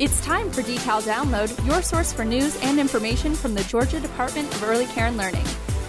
It's time for Decal Download, your source for news and information from the Georgia Department of Early Care and Learning.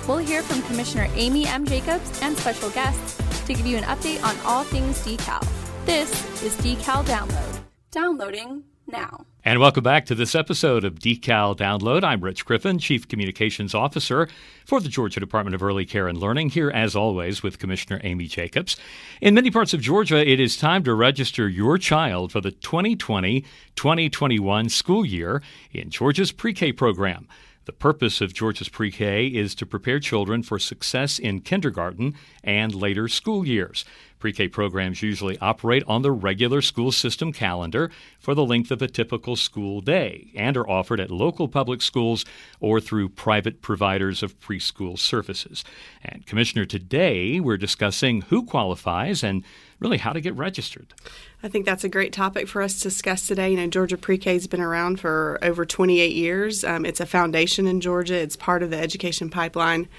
We'll hear from Commissioner Amy M. Jacobs and special guests to give you an update on all things decal. This is Decal Download. Downloading now. And welcome back to this episode of Decal Download. I'm Rich Griffin, Chief Communications Officer for the Georgia Department of Early Care and Learning, here as always with Commissioner Amy Jacobs. In many parts of Georgia, it is time to register your child for the 2020 2021 school year in Georgia's pre K program. The purpose of Georgia's pre K is to prepare children for success in kindergarten and later school years. Pre K programs usually operate on the regular school system calendar for the length of a typical school day and are offered at local public schools or through private providers of preschool services. And, Commissioner, today we're discussing who qualifies and really how to get registered. I think that's a great topic for us to discuss today. You know, Georgia Pre-K has been around for over 28 years. Um, it's a foundation in Georgia. It's part of the education pipeline.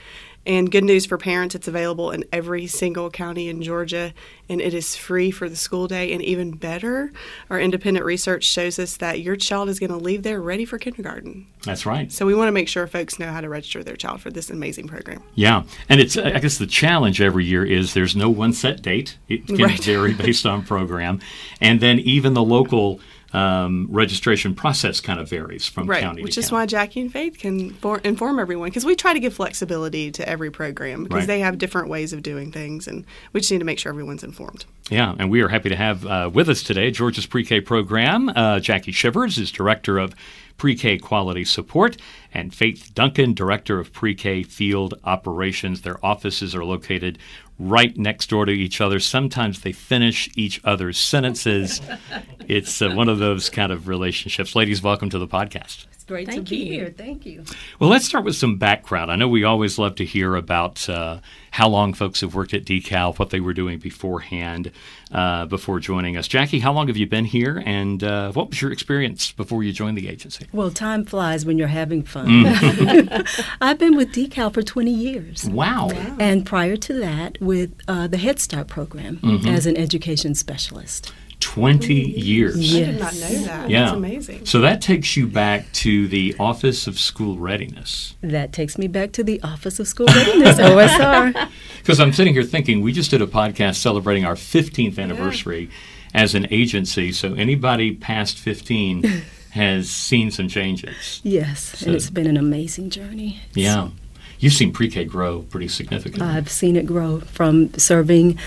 And good news for parents, it's available in every single county in Georgia, and it is free for the school day. And even better, our independent research shows us that your child is going to leave there ready for kindergarten. That's right. So we want to make sure folks know how to register their child for this amazing program. Yeah, and it's I guess the challenge every year is there's no one set date. It can Right. vary based on program, and then even the local um, registration process kind of varies from Right, county which to is county. why Jackie and Faith can for, inform everyone because we try to give flexibility to every program because Right. they have different ways of doing things, and we just need to make sure everyone's informed. Yeah, and we are happy to have uh, with us today Georgia's pre-K program. Uh, Jackie Shivers is director of pre-K quality support, and Faith Duncan, director of pre-K field operations. Their offices are located right next door to each other. Sometimes they finish each other's sentences. it's uh, one of those kind of relationships. Ladies, welcome to the podcast. It's great Thank to be here. Thank you. Well, let's start with some background. I know we always love to hear about uh, how long folks have worked at Decal, what they were doing beforehand, uh, before joining us. Jackie, how long have you been here, and uh, what was your experience before you joined the agency? Well, time flies when you're having fun. Mm. I've been with Decal for 20 years. Wow. And prior to that, with uh, the Head Start program Mm-hmm. as an education specialist. 20 mm. years. Yeah. I did not know that. Yeah. That's amazing. So that takes you back to the Office of School Readiness. That takes me back to the Office of School Readiness, OSR. Because I'm sitting here thinking, we just did a podcast celebrating our 15th anniversary as an agency. So anybody past 15 has seen some changes. Yes, So- and it's been an amazing journey. Yeah. You've seen pre K grow pretty significantly. I've seen it grow from serving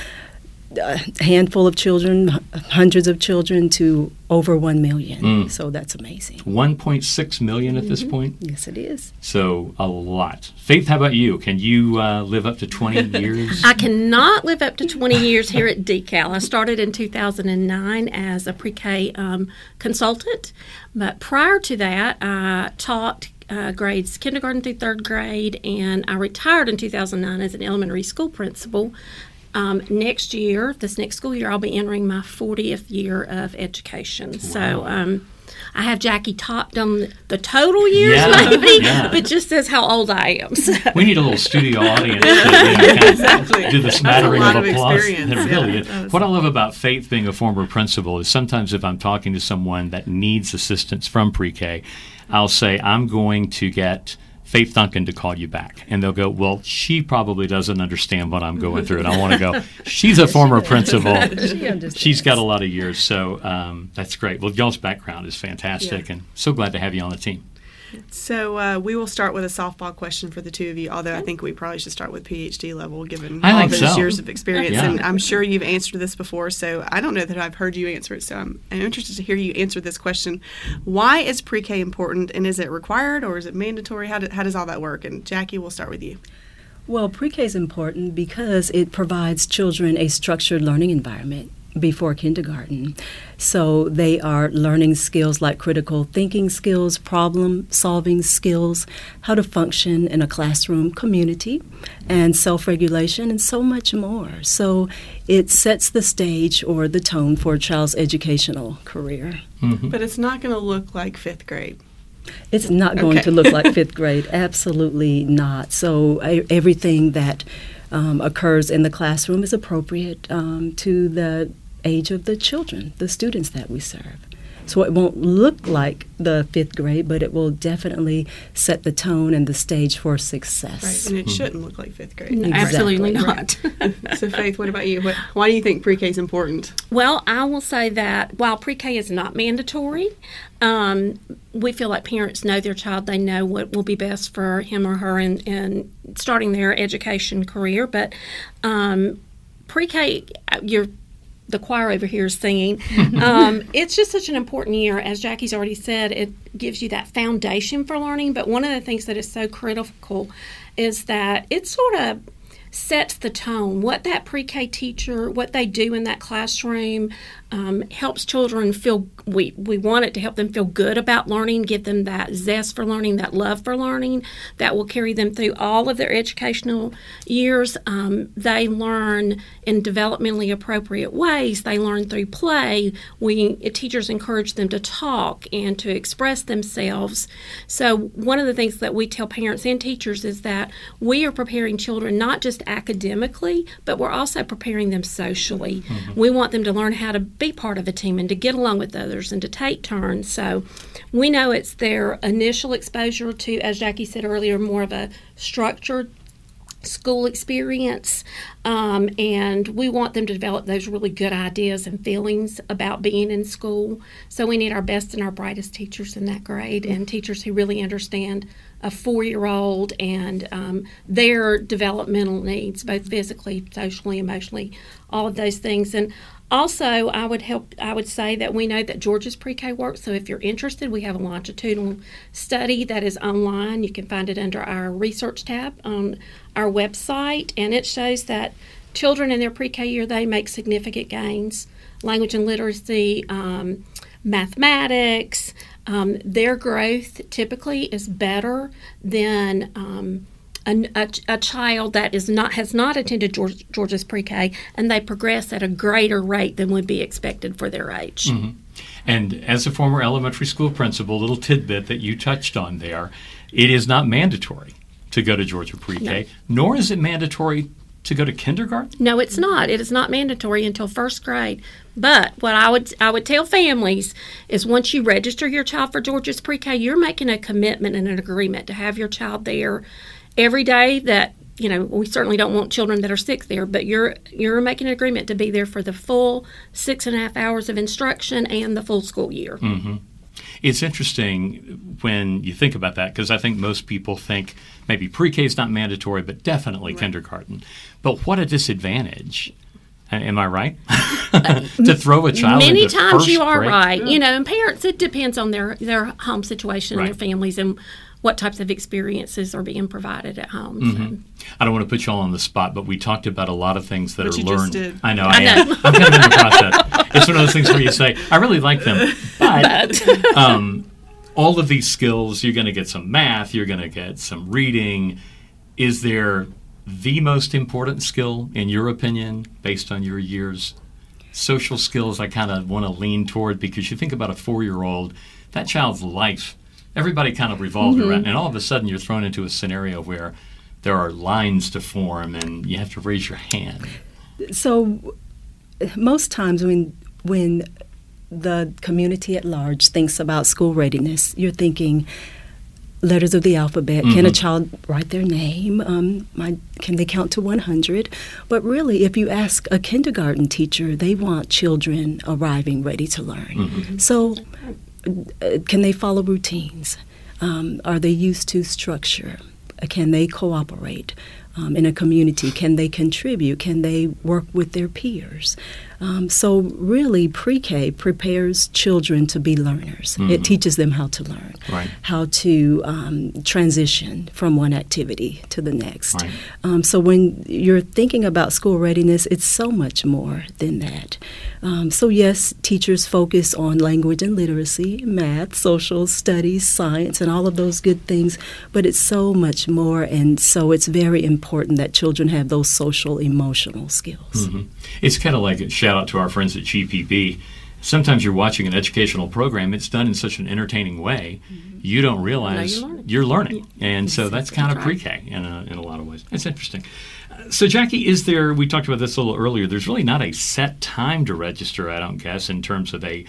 a handful of children, hundreds of children, to over 1 million. Mm. So that's amazing. 1.6 million at this point. Yes, it is. So a lot. Faith, how about you? Can you uh, live up to 20 years? I cannot live up to 20 years here at Decal. I started in 2009 as a pre K um, consultant, but prior to that, I taught uh, grades kindergarten through third grade, and I retired in 2009 as an elementary school principal. Um, next year, this next school year, I'll be entering my 40th year of education. So, um, I have Jackie topped on the total years, Yeah, maybe, yeah. but just says how old I am. So. we need a little studio audience to you know, Exactly. do the smattering of of applause. experience, It really yeah. is. That What I love about Faith being a former principal is sometimes if I'm talking to someone that needs assistance from pre K, I'll say, I'm going to get Faith Duncan to call you back. And they'll go, Well, she probably doesn't understand what I'm going through. And I want to go, She's a former principal. She understands. She's got a lot of years, so um, that's great. Well, y'all's background is fantastic, Yeah. and so glad to have you on the team. So uh, we will start with a softball question for the two of you. Although I think we probably should start with PhD level, given I all those so. years of experience. Yeah. And I'm sure you've answered this before. So I don't know that I've heard you answer it. So I'm, I'm interested to hear you answer this question: Why is pre-K important, and is it required or is it mandatory? How, do, how does all that work? And Jackie, we'll start with you. Well, pre K is important because it provides children a structured learning environment before kindergarten. So they are learning skills like critical thinking skills, problem solving skills, how to function in a classroom community, and self regulation, and so much more. So it sets the stage or the tone for a child's educational career. But it's not going to look like fifth grade. It's not going Okay. to look like fifth grade. Absolutely not. So e- everything that um, occurs in the classroom is appropriate um, to the age of the children, the students that we serve. So it won't look like the fifth grade, but it will definitely set the tone and the stage for success. Right, and it shouldn't look like fifth grade. No, Exactly. Absolutely not. so, Faith, what about you? What, why do you think pre-K is important? Well, I will say that while pre K is not mandatory, um, we feel like parents know their child, they know what will be best for him or her in, in starting their education career. But um, pre K, you're the choir over here is singing. um, it's just such an important year. As Jackie's already said, it gives you that foundation for learning. But one of the things that is so critical is that it sort of sets the tone. What that pre K teacher, what they do in that classroom, um, helps children feel. We we want it to help them feel good about learning, give them that zest for learning, that love for learning, that will carry them through all of their educational years. Um, they learn in developmentally appropriate ways. They learn through play. We teachers encourage them to talk and to express themselves. So one of the things that we tell parents and teachers is that we are preparing children not just academically, but we're also preparing them socially. We want them to learn how to be part of a team and to get along with others and to take turns. So we know it's their initial exposure to, as Jackie said earlier, more of a structured school experience, um, and we want them to develop those really good ideas and feelings about being in school. So we need our best and our brightest teachers in that grade, and teachers who really understand a four-year-old and um, their developmental needs, both physically, socially, emotionally, all of those things, and. Also, I would help. I would say that we know that Georgia's pre-K works. So, if you're interested, we have a longitudinal study that is online. You can find it under our research tab on our website, and it shows that children in their pre-K year they make significant gains, language and literacy, um, mathematics. Um, their growth typically is better than um, a, a, a child that is not has not attended George, Georgia's pre-K, and they progress at a greater rate than would be expected for their age. Mm-hmm. And as a former elementary school principal, little tidbit that you touched on there, it is not mandatory to go to Georgia pre-K, nor is it mandatory to go to kindergarten. No, it's not. It is not mandatory until first grade. But what I would I would tell families is once you register your child for Georgia's pre-K, you're making a commitment and an agreement to have your child there every day that you know we certainly don't want children that are sick there but you're you're making an agreement to be there for the full six and a half hours of instruction and the full school year mm-hmm. It's interesting when you think about that because I think most people think maybe pre-K is not mandatory, but definitely kindergarten. But what a disadvantage! A- Am I right? to throw a child many into times first you are grade? right you know and parents it depends on their their home situation and Right. their families and what types of experiences are being provided at home Mm-hmm. so. I don't want to put you all on the spot, but we talked about a lot of things that But are you just learned. did. I know, I, am. I'm kind of in the process. It's one of those things where you say, I really like them, but um, all of these skills, you're going to get some math, you're going to get some reading. Is there the most important skill, in your opinion, based on your years? Social skills, I kind of want to lean toward because you think about a four year old, that child's life, everybody kind of revolves mm-hmm. around, and all of a sudden you're thrown into a scenario where there are lines to form and you have to raise your hand. So most times when when the community at large thinks about school readiness, you're thinking letters of the alphabet. Can a child write their name? Um, my, can they count to 100? But really, if you ask a kindergarten teacher, they want children arriving ready to learn. So, uh, can they follow routines? Um, are they used to structure? Uh, Can they cooperate um, in a community? Can they contribute? Can they work with their peers? Um, so, really, pre K prepares children to be learners. It teaches them how to learn, Right. how to um, transition from one activity to the next. Right. Um, so, when you're thinking about school readiness, it's so much more than that. Um, so, yes, teachers focus on language and literacy, math, social studies, science, and all of those good things, but it's so much more, and so it's very important that children have those social, emotional skills. It's kind of like a shout out to our friends at GPB. Sometimes you're watching an educational program, it's done in such an entertaining way, mm-hmm. you don't realize you're learning. you're learning. And so that's kind of pre K in a, in a lot of ways. It's interesting. So, Jackie, is there, we talked about this a little earlier, there's really not a set time to register, I don't guess, in terms of a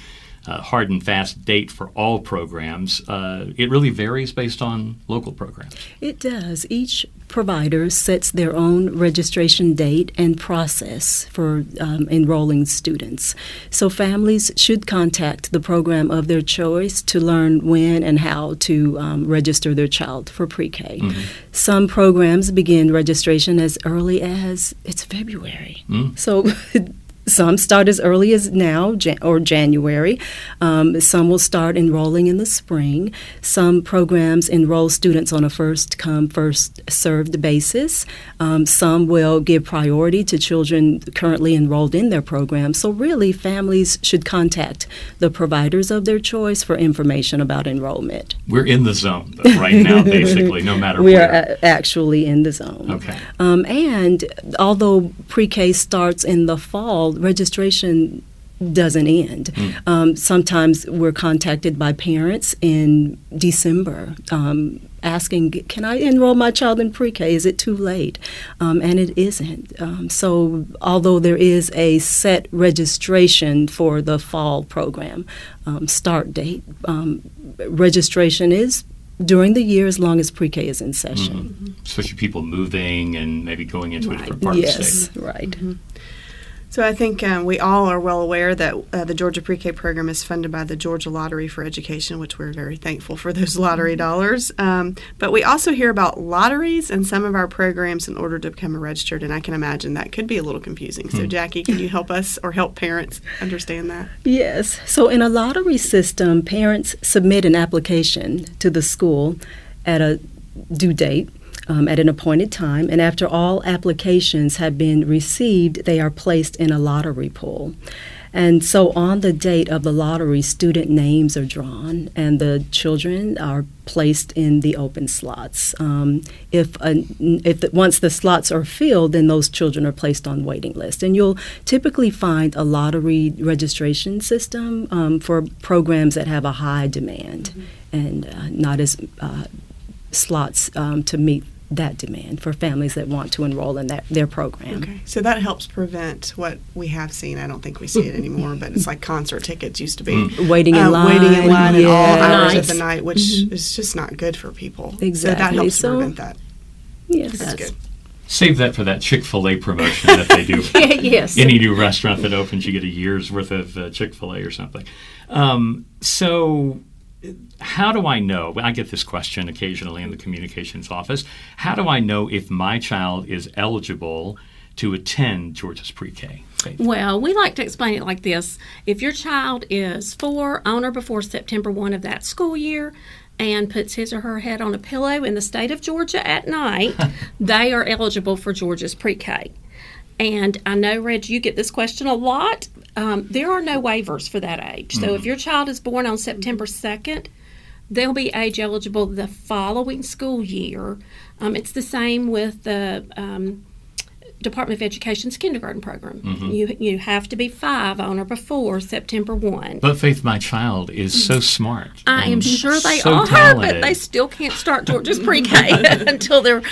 uh, hard and fast date for all programs. Uh, it really varies based on local programs. It does. Each provider sets their own registration date and process for um, enrolling students. So families should contact the program of their choice to learn when and how to um, register their child for pre K. Mm-hmm. Some programs begin registration as early as it's February. Mm. So Some start as early as now Jan- or January. Um, some will start enrolling in the spring. Some programs enroll students on a first come, first served basis. Um, some will give priority to children currently enrolled in their program. So, really, families should contact the providers of their choice for information about enrollment. We're in the zone though, right now, basically, no matter we where. are a- actually in the zone. Okay. Um, and although pre K starts in the fall, registration doesn't end. Mm. Um, sometimes we're contacted by parents in December um, asking, Can I enroll my child in pre K? Is it too late? Um, and it isn't. Um, so, although there is a set registration for the fall program um, start date, um, registration is during the year as long as pre-K is in session. Mm-hmm. Especially people moving and maybe going into right. a different part yes, of the state. Yes, right. Mm-hmm. So I think um, we all are well aware that uh, the Georgia Pre-K program is funded by the Georgia Lottery for Education, which we're very thankful for those lottery mm-hmm. dollars. Um, but we also hear about lotteries and some of our programs in order to become a registered, and I can imagine that could be a little confusing. So hmm. Jackie, can you help us or help parents understand that? Yes. So in a lottery system, parents submit an application to the school at a due date um, at an appointed time, and after all applications have been received, they are placed in a lottery pool. And so on the date of the lottery, student names are drawn, and the children are placed in the open slots. Um, if a, if the, once the slots are filled, then those children are placed on waiting list. And you'll typically find a lottery registration system um, for programs that have a high demand mm-hmm. and uh, not as uh, slots um, to meet that demand for families that want to enroll in that, their program. Okay, so that helps prevent what we have seen. I don't think we see it anymore, but it's like concert tickets used to be mm. waiting in uh, line, waiting in line yes. at all hours of the night, which mm-hmm. is just not good for people. Exactly, so that helps so, prevent that. Yes, that's good. Save that for that Chick Fil A promotion that they do. yes. Any new restaurant that opens, you get a year's worth of uh, Chick Fil A or something. Um, so how do I know? I get this question occasionally in the communications office. How do I know if my child is eligible to attend Georgia's pre K? Well, we like to explain it like this if your child is four on or before September 1 of that school year, and puts his or her head on a pillow in the state of Georgia at night, they are eligible for Georgia's pre K. And I know, Reg, you get this question a lot. Um, there are no waivers for that age. So mm-hmm. if your child is born on September 2nd, they'll be age eligible the following school year. Um, it's the same with the um, Department of Education's kindergarten program. Mm-hmm. You you have to be five on or before September one. But Faith, my child is so smart. I am sure they so are, talented. but they still can't start Georgia's pre-K until they're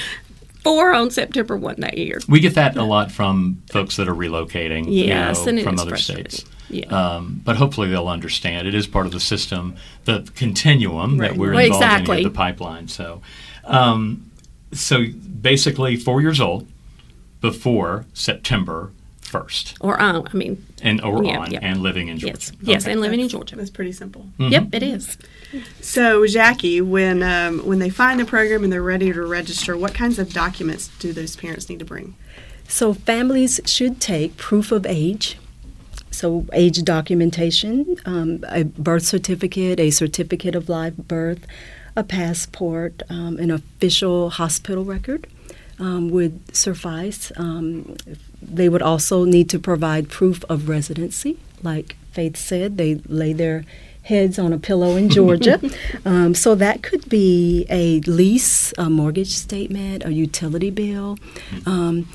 four on September 1 that year. We get that a lot from folks that are relocating yes, you know, from other states. Yeah. Um, but hopefully they'll understand it is part of the system, the continuum right. that we're involved exactly. in, the pipeline. So, um, so basically, four years old before September first, or on. I mean, and or yeah, on, yeah. and living in Georgia. Yes, yes and living in Georgia. That's pretty simple. Mm-hmm. Yep, it is. So, Jackie, when um, when they find the program and they're ready to register, what kinds of documents do those parents need to bring? So, families should take proof of age. So, age documentation, um, a birth certificate, a certificate of live birth, a passport, um, an official hospital record um, would suffice. Um, they would also need to provide proof of residency. Like Faith said, they lay their heads on a pillow in Georgia. um, so that could be a lease, a mortgage statement, a utility bill. Um,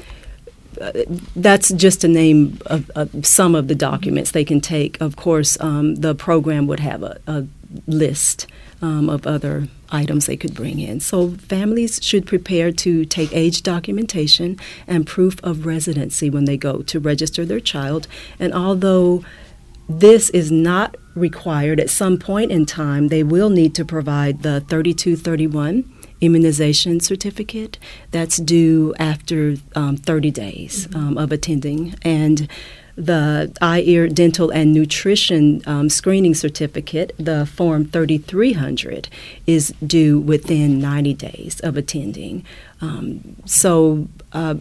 that's just to name of, of some of the documents they can take. Of course, um, the program would have a, a list um, of other items they could bring in. So families should prepare to take age documentation and proof of residency when they go to register their child. And although this is not required at some point in time, they will need to provide the 3231 immunization certificate that's due after um, 30 days mm-hmm. um, of attending. And the eye, ear, dental, and nutrition um, screening certificate, the Form 3300, is due within 90 days of attending. Um, so, uh,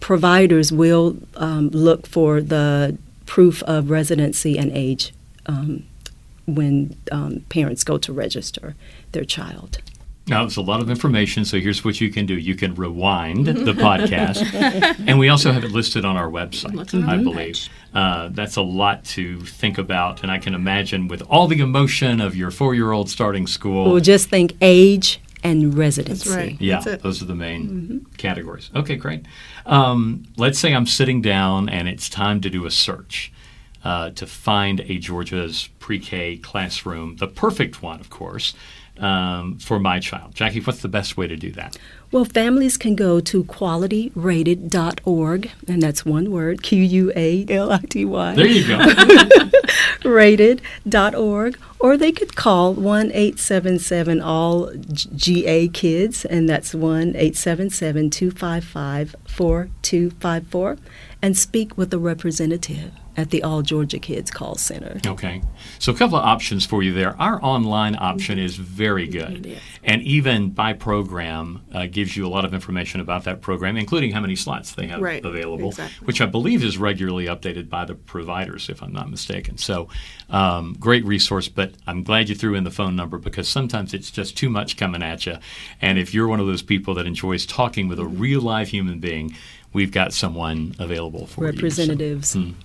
providers will um, look for the proof of residency and age um, when um, parents go to register their child. Now, it's a lot of information, so here's what you can do. You can rewind the podcast, and we also have it listed on our website, I believe. Uh, that's a lot to think about, and I can imagine with all the emotion of your four year old starting school. Well, just think age and residency. That's right. Yeah, that's those are the main mm-hmm. categories. Okay, great. Um, let's say I'm sitting down and it's time to do a search. Uh, to find a Georgia's pre K classroom, the perfect one, of course um, for my child. Jackie, what's the best way to do that? Well, families can go to qualityrated.org, and that's one word Q U A L I T Y. There you go. rated.org, or they could call 1 877 All GA Kids, and that's 1 877 255 4254, and speak with a representative at the All Georgia Kids Call Center. Okay. So, a couple of options for you there. Our online option is very good. Is. And even by program uh, gives you a lot of information about that program, including how many slots they have right. available, exactly. which I believe is regularly updated by the providers, if I'm not mistaken. So, um, great resource, but I'm glad you threw in the phone number because sometimes it's just too much coming at you. And if you're one of those people that enjoys talking with a real live human being, we've got someone available for Representatives. you. So, hmm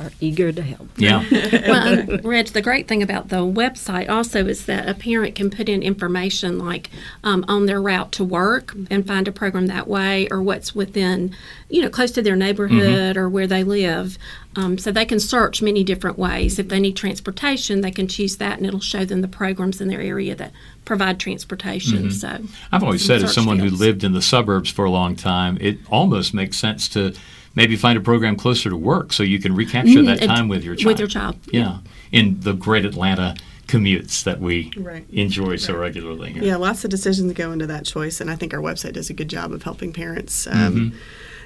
are eager to help. Yeah. well, Reg, the great thing about the website also is that a parent can put in information like um, on their route to work and find a program that way, or what's within, you know, close to their neighborhood mm-hmm. or where they live. Um, so they can search many different ways. If they need transportation, they can choose that, and it'll show them the programs in their area that provide transportation. Mm-hmm. So I've always said, as someone fields. who lived in the suburbs for a long time, it almost makes sense to maybe find a program closer to work so you can recapture mm, that time with your child. With your child. Yeah. In the great Atlanta commutes that we right. enjoy so right. regularly. Here. Yeah, lots of decisions go into that choice, and I think our website does a good job of helping parents. Um, mm-hmm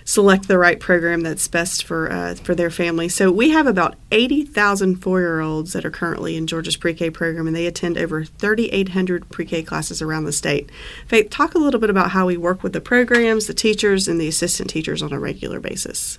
select the right program that's best for uh, for their family. So we have about 80,000 four-year-olds that are currently in Georgia's pre-K program, and they attend over 3,800 pre-K classes around the state. Faith, talk a little bit about how we work with the programs, the teachers, and the assistant teachers on a regular basis.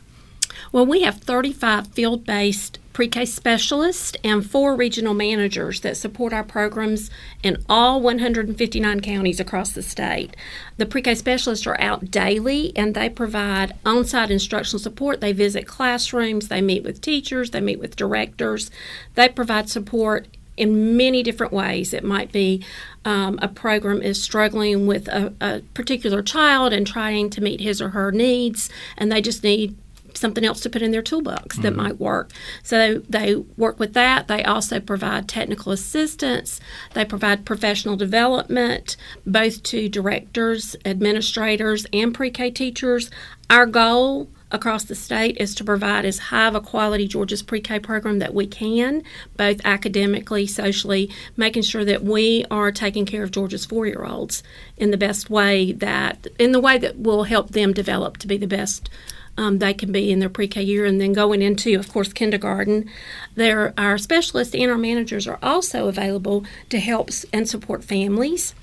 Well, we have 35 field based pre K specialists and four regional managers that support our programs in all 159 counties across the state. The pre K specialists are out daily and they provide on site instructional support. They visit classrooms, they meet with teachers, they meet with directors, they provide support in many different ways. It might be um, a program is struggling with a, a, particular child and trying to meet his or her needs, and they just need something else to put in their toolbox that mm-hmm. might work. So they work with that. They also provide technical assistance. They provide professional development, both to directors, administrators, and pre K teachers. Our goal across the state is to provide as high of a quality Georgia's pre K program that we can, both academically, socially, making sure that we are taking care of Georgia's four year olds in the best way that, in the way that will help them develop to be the best um, they can be in their pre-K year, and then going into, of course, kindergarten. There, our specialists and our managers are also available to help and support families.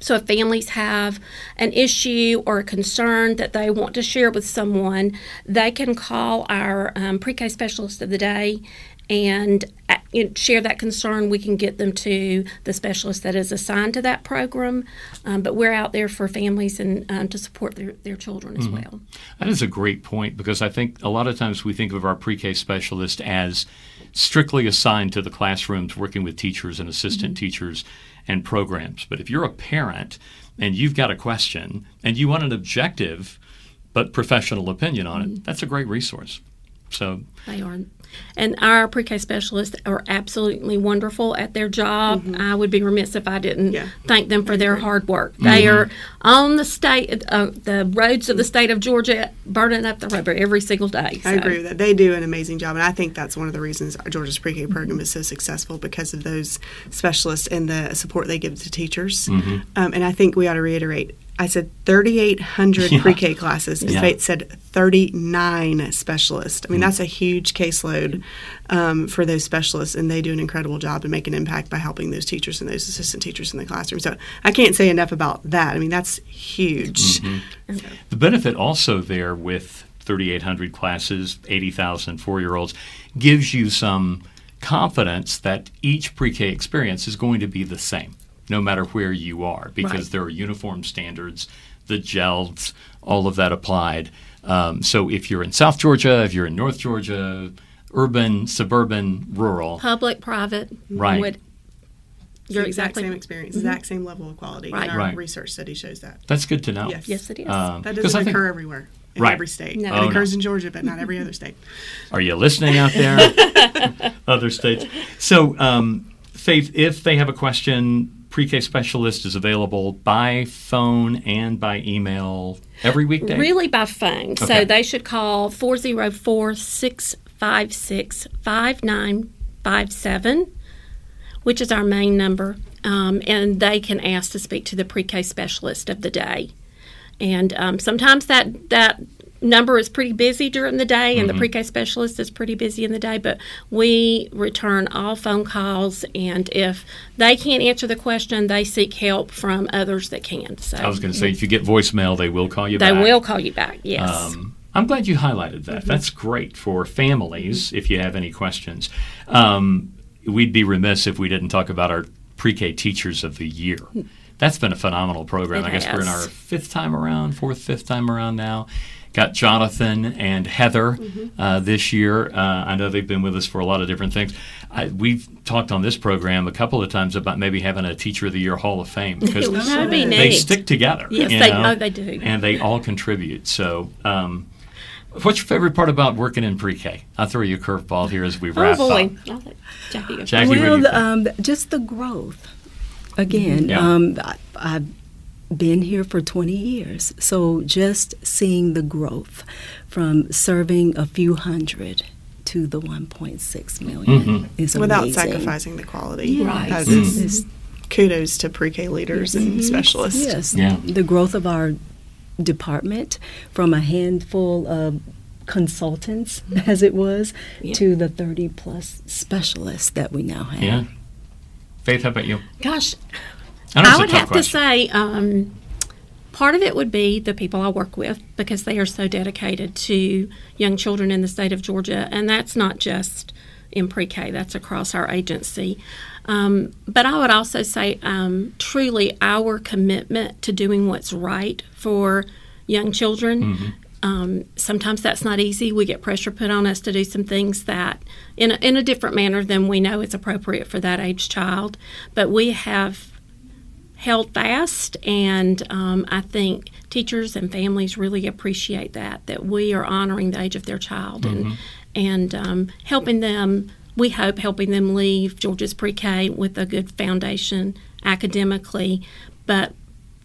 So, if families have an issue or a concern that they want to share with someone, they can call our um, pre K specialist of the day and uh, share that concern, we can get them to the specialist that is assigned to that program. Um, but we're out there for families and um, to support their, their children as mm-hmm. well. That is a great point because I think a lot of times we think of our pre K specialist as strictly assigned to the classrooms working with teachers and assistant mm-hmm. teachers and programs. But if you're a parent and you've got a question and you want an objective but professional opinion on mm-hmm. it, that's a great resource. So They are. And our pre K specialists are absolutely wonderful at their job. I would be remiss if I didn't Yeah. thank them for their hard work. They are on the state, uh, the roads of the state of Georgia, burning up the rubber every single day. I agree with that. They do an amazing job, and I think that's one of the reasons Georgia's pre-K program is so successful because of those specialists and the support they give to teachers. Um, and I think we ought to reiterate. I said 3,800 Yeah. pre-K classes. Yeah. Faith said 39 specialists. I mean, that's a huge caseload um, for those specialists, and they do an incredible job and make an impact by helping those teachers and those assistant teachers in the classroom. So I can't say enough about that. I mean, that's huge. The benefit also there with 3,800 classes, 80,000 four year olds, gives you some confidence that each pre K experience is going to be the same, no matter where you are, because Right. there are uniform standards, the GELDS, all of that applied. Um, so if you're in South Georgia, if you're in North Georgia, urban, suburban, rural, Public, private, Right. would- you're exact exactly same experience, exact same level of quality. Right. And our Right. research study shows that. that's good to know. Yes. Yes, it is. Um, That 'cause doesn't I think- occur everywhere in Right. every state. No. It Oh, occurs no. in Georgia, but not every other state. Are you listening out there? Other states. So, um, Faith, if they have a question, pre-K specialist is available by phone and by email every weekday. Really by phone. Okay. So they should call 404 656 5957, which is our main number. Um, and they can ask to speak to the pre K specialist of the day. And um, sometimes that, that number is pretty busy during the day, and the pre K specialist is pretty busy in the day, but we return all phone calls. And if they can't answer the question, they seek help from others that can. So I was going to say, if you get voicemail, they will call you back. they back. will call you back, yes. Um, I'm glad you highlighted that. That's great for families if you have any questions. Um, we'd be remiss if we didn't talk about our pre K Teachers of the Year. That's been a phenomenal program. It I guess we're in our fifth time around, fourth, fifth time around now. Got Jonathan and Heather uh, this year. Uh, I know they've been with us for a lot of different things. I, we've talked on this program a couple of times about maybe having a Teacher of the Year Hall of Fame because be they neat. stick together. Yes, you they- know, oh, they do. and they all contribute. So, um, what's your favorite part about working in pre-K? I'll throw you a curveball here as we Oh wrap boy, up. I'll Jackie go. Jackie, what do you well, think? um, just the growth. Again, Yeah. um, I, I've been here for 20 years, so just seeing the growth from serving a few hundred to the 1.6 million Mm-hmm. is Without sacrificing the quality. Right. That Mm. is It's- kudos to pre-K leaders and specialists. Yes, Yeah. the growth of our department from a handful of consultants, as it was, Yeah. to the 30 plus specialists that we now have. yeah. Faith, how about you? Gosh, I, know I a would have question. to say um, part of it would be the people I work with because they are so dedicated to young children in the state of Georgia, and that's not just in pre-K; that's across our agency. Um, but I would also say, um, truly, our commitment to doing what's right for young children. Um, sometimes that's not easy. We get pressure put on us to do some things that, in a, in a different manner than we know is appropriate for that age child. But we have held fast, and um, I think teachers and families really appreciate that that we are honoring the age of their child and and um, helping them. We hope helping them leave Georgia's pre-K with a good foundation academically, but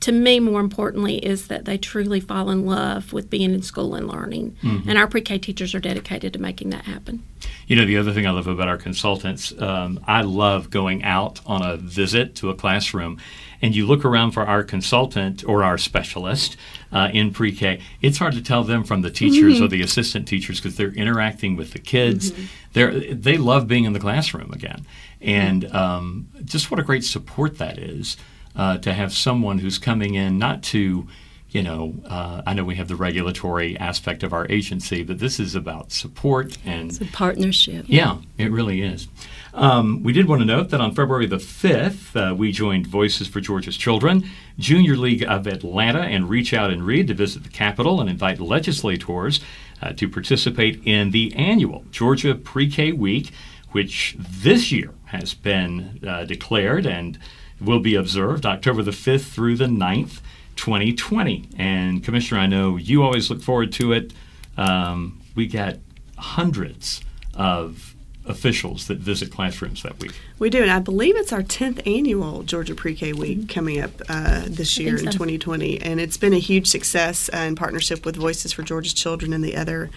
to me, more importantly, is that they truly fall in love with being in school and learning. And our pre-K teachers are dedicated to making that happen. You know, the other thing I love about our consultants, um, I love going out on a visit to a classroom and you look around for our consultant or our specialist uh, in pre K. It's hard to tell them from the teachers or the assistant teachers because they're interacting with the kids. They're, they love being in the classroom again. And um, just what a great support that is uh, to have someone who's coming in not to you know, uh, I know we have the regulatory aspect of our agency, but this is about support and It's a partnership. yeah, it really is. Um, we did want to note that on February the 5th, uh, we joined Voices for Georgia's Children, Junior League of Atlanta, and Reach Out and Read to visit the Capitol and invite legislators uh, to participate in the annual Georgia Pre K Week, which this year has been uh, declared and will be observed October the 5th through the 9th, 2020. And Commissioner, I know you always look forward to it. Um, we got hundreds of officials that visit classrooms that week. We do, and I believe it's our 10th annual Georgia Pre-K Week mm-hmm. coming up uh, this year in 2020, and it's been a huge success uh, in partnership with Voices for Georgia's Children and the other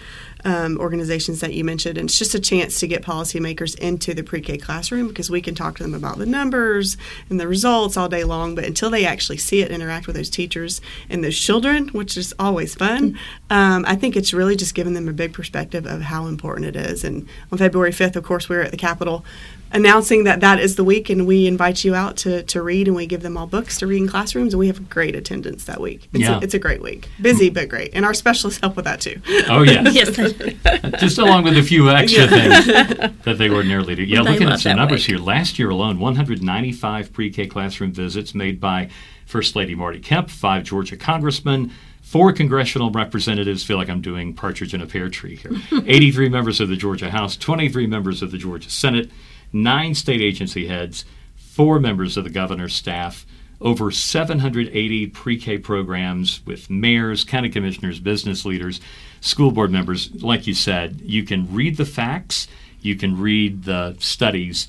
um, organizations that you mentioned. And it's just a chance to get policymakers into the pre-K classroom because we can talk to them about the numbers and the results all day long, but until they actually see it, interact with those teachers and those children, which is always fun, mm-hmm. um, I think it's really just giving them a big perspective of how important it is. And on February 5th, of course, we we're at the Capitol announcing that that is the week and we invite you out to, to read and we give them all books to read in classrooms and we have great attendance that week it's, yeah. a, it's a great week busy but great and our specialists help with that too oh yes, yes. just along with a few extra yeah. things that they ordinarily do yeah they looking at some numbers week. here last year alone 195 pre-k classroom visits made by first lady marty kemp five georgia congressmen Four congressional representatives feel like I'm doing partridge in a pear tree here. 83 members of the Georgia House, 23 members of the Georgia Senate, nine state agency heads, four members of the governor's staff, over 780 pre K programs with mayors, county commissioners, business leaders, school board members. Like you said, you can read the facts, you can read the studies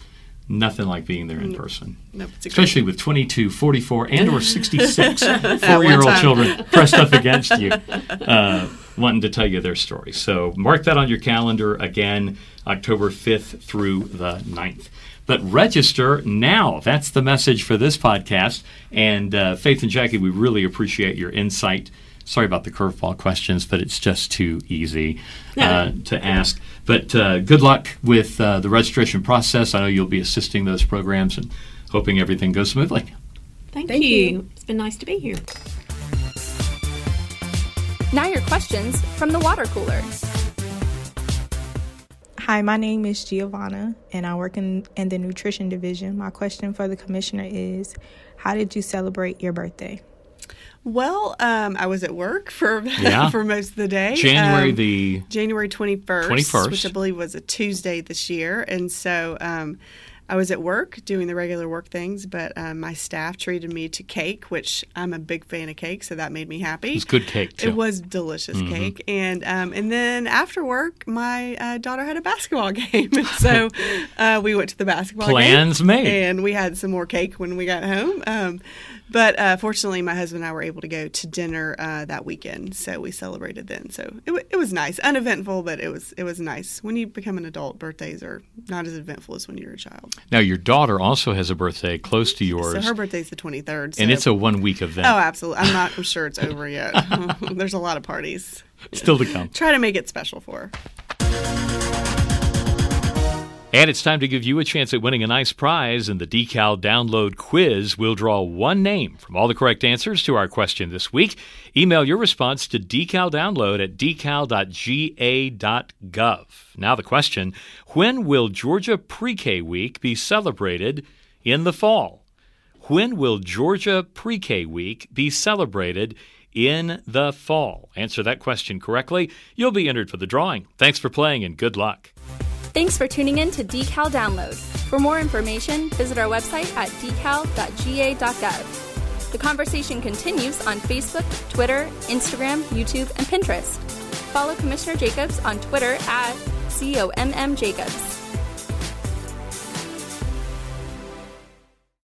nothing like being there in person. Nope, Especially with 22, 44, and or 66 four-year-old children pressed up against you, uh, wanting to tell you their story. So mark that on your calendar again, October 5th through the 9th. But register now. That's the message for this podcast. And uh, Faith and Jackie, we really appreciate your insight sorry about the curveball questions, but it's just too easy uh, to ask. But uh, good luck with uh, the registration process. I know you'll be assisting those programs and hoping everything goes smoothly. Thank, Thank you. you. It's been nice to be here. Now, your questions from the water cooler. Hi, my name is Giovanna, and I work in, in the nutrition division. My question for the commissioner is How did you celebrate your birthday? Well, um, I was at work for yeah. for most of the day. January um, the January twenty first, twenty first, which I believe was a Tuesday this year, and so um, I was at work doing the regular work things. But um, my staff treated me to cake, which I'm a big fan of cake, so that made me happy. It It's good cake. Too. It was delicious mm-hmm. cake, and um, and then after work, my uh, daughter had a basketball game, so uh, we went to the basketball Plans game. made, and we had some more cake when we got home. Um, but uh, fortunately, my husband and I were able to go to dinner uh, that weekend, so we celebrated then. So it, w- it was nice, uneventful, but it was it was nice. When you become an adult, birthdays are not as eventful as when you're a child. Now, your daughter also has a birthday close to yours. So her birthday's the 23rd, so. and it's a one week event. Oh, absolutely! I'm not. I'm sure it's over yet. There's a lot of parties still to come. Try to make it special for her. And it's time to give you a chance at winning a nice prize in the Decal Download Quiz. We'll draw one name from all the correct answers to our question this week. Email your response to decaldownload at decal.ga.gov. Now, the question When will Georgia Pre K Week be celebrated in the fall? When will Georgia Pre K Week be celebrated in the fall? Answer that question correctly. You'll be entered for the drawing. Thanks for playing and good luck. Thanks for tuning in to Decal Download. For more information, visit our website at decal.ga.gov. The conversation continues on Facebook, Twitter, Instagram, YouTube, and Pinterest. Follow Commissioner Jacobs on Twitter at COMM Jacobs.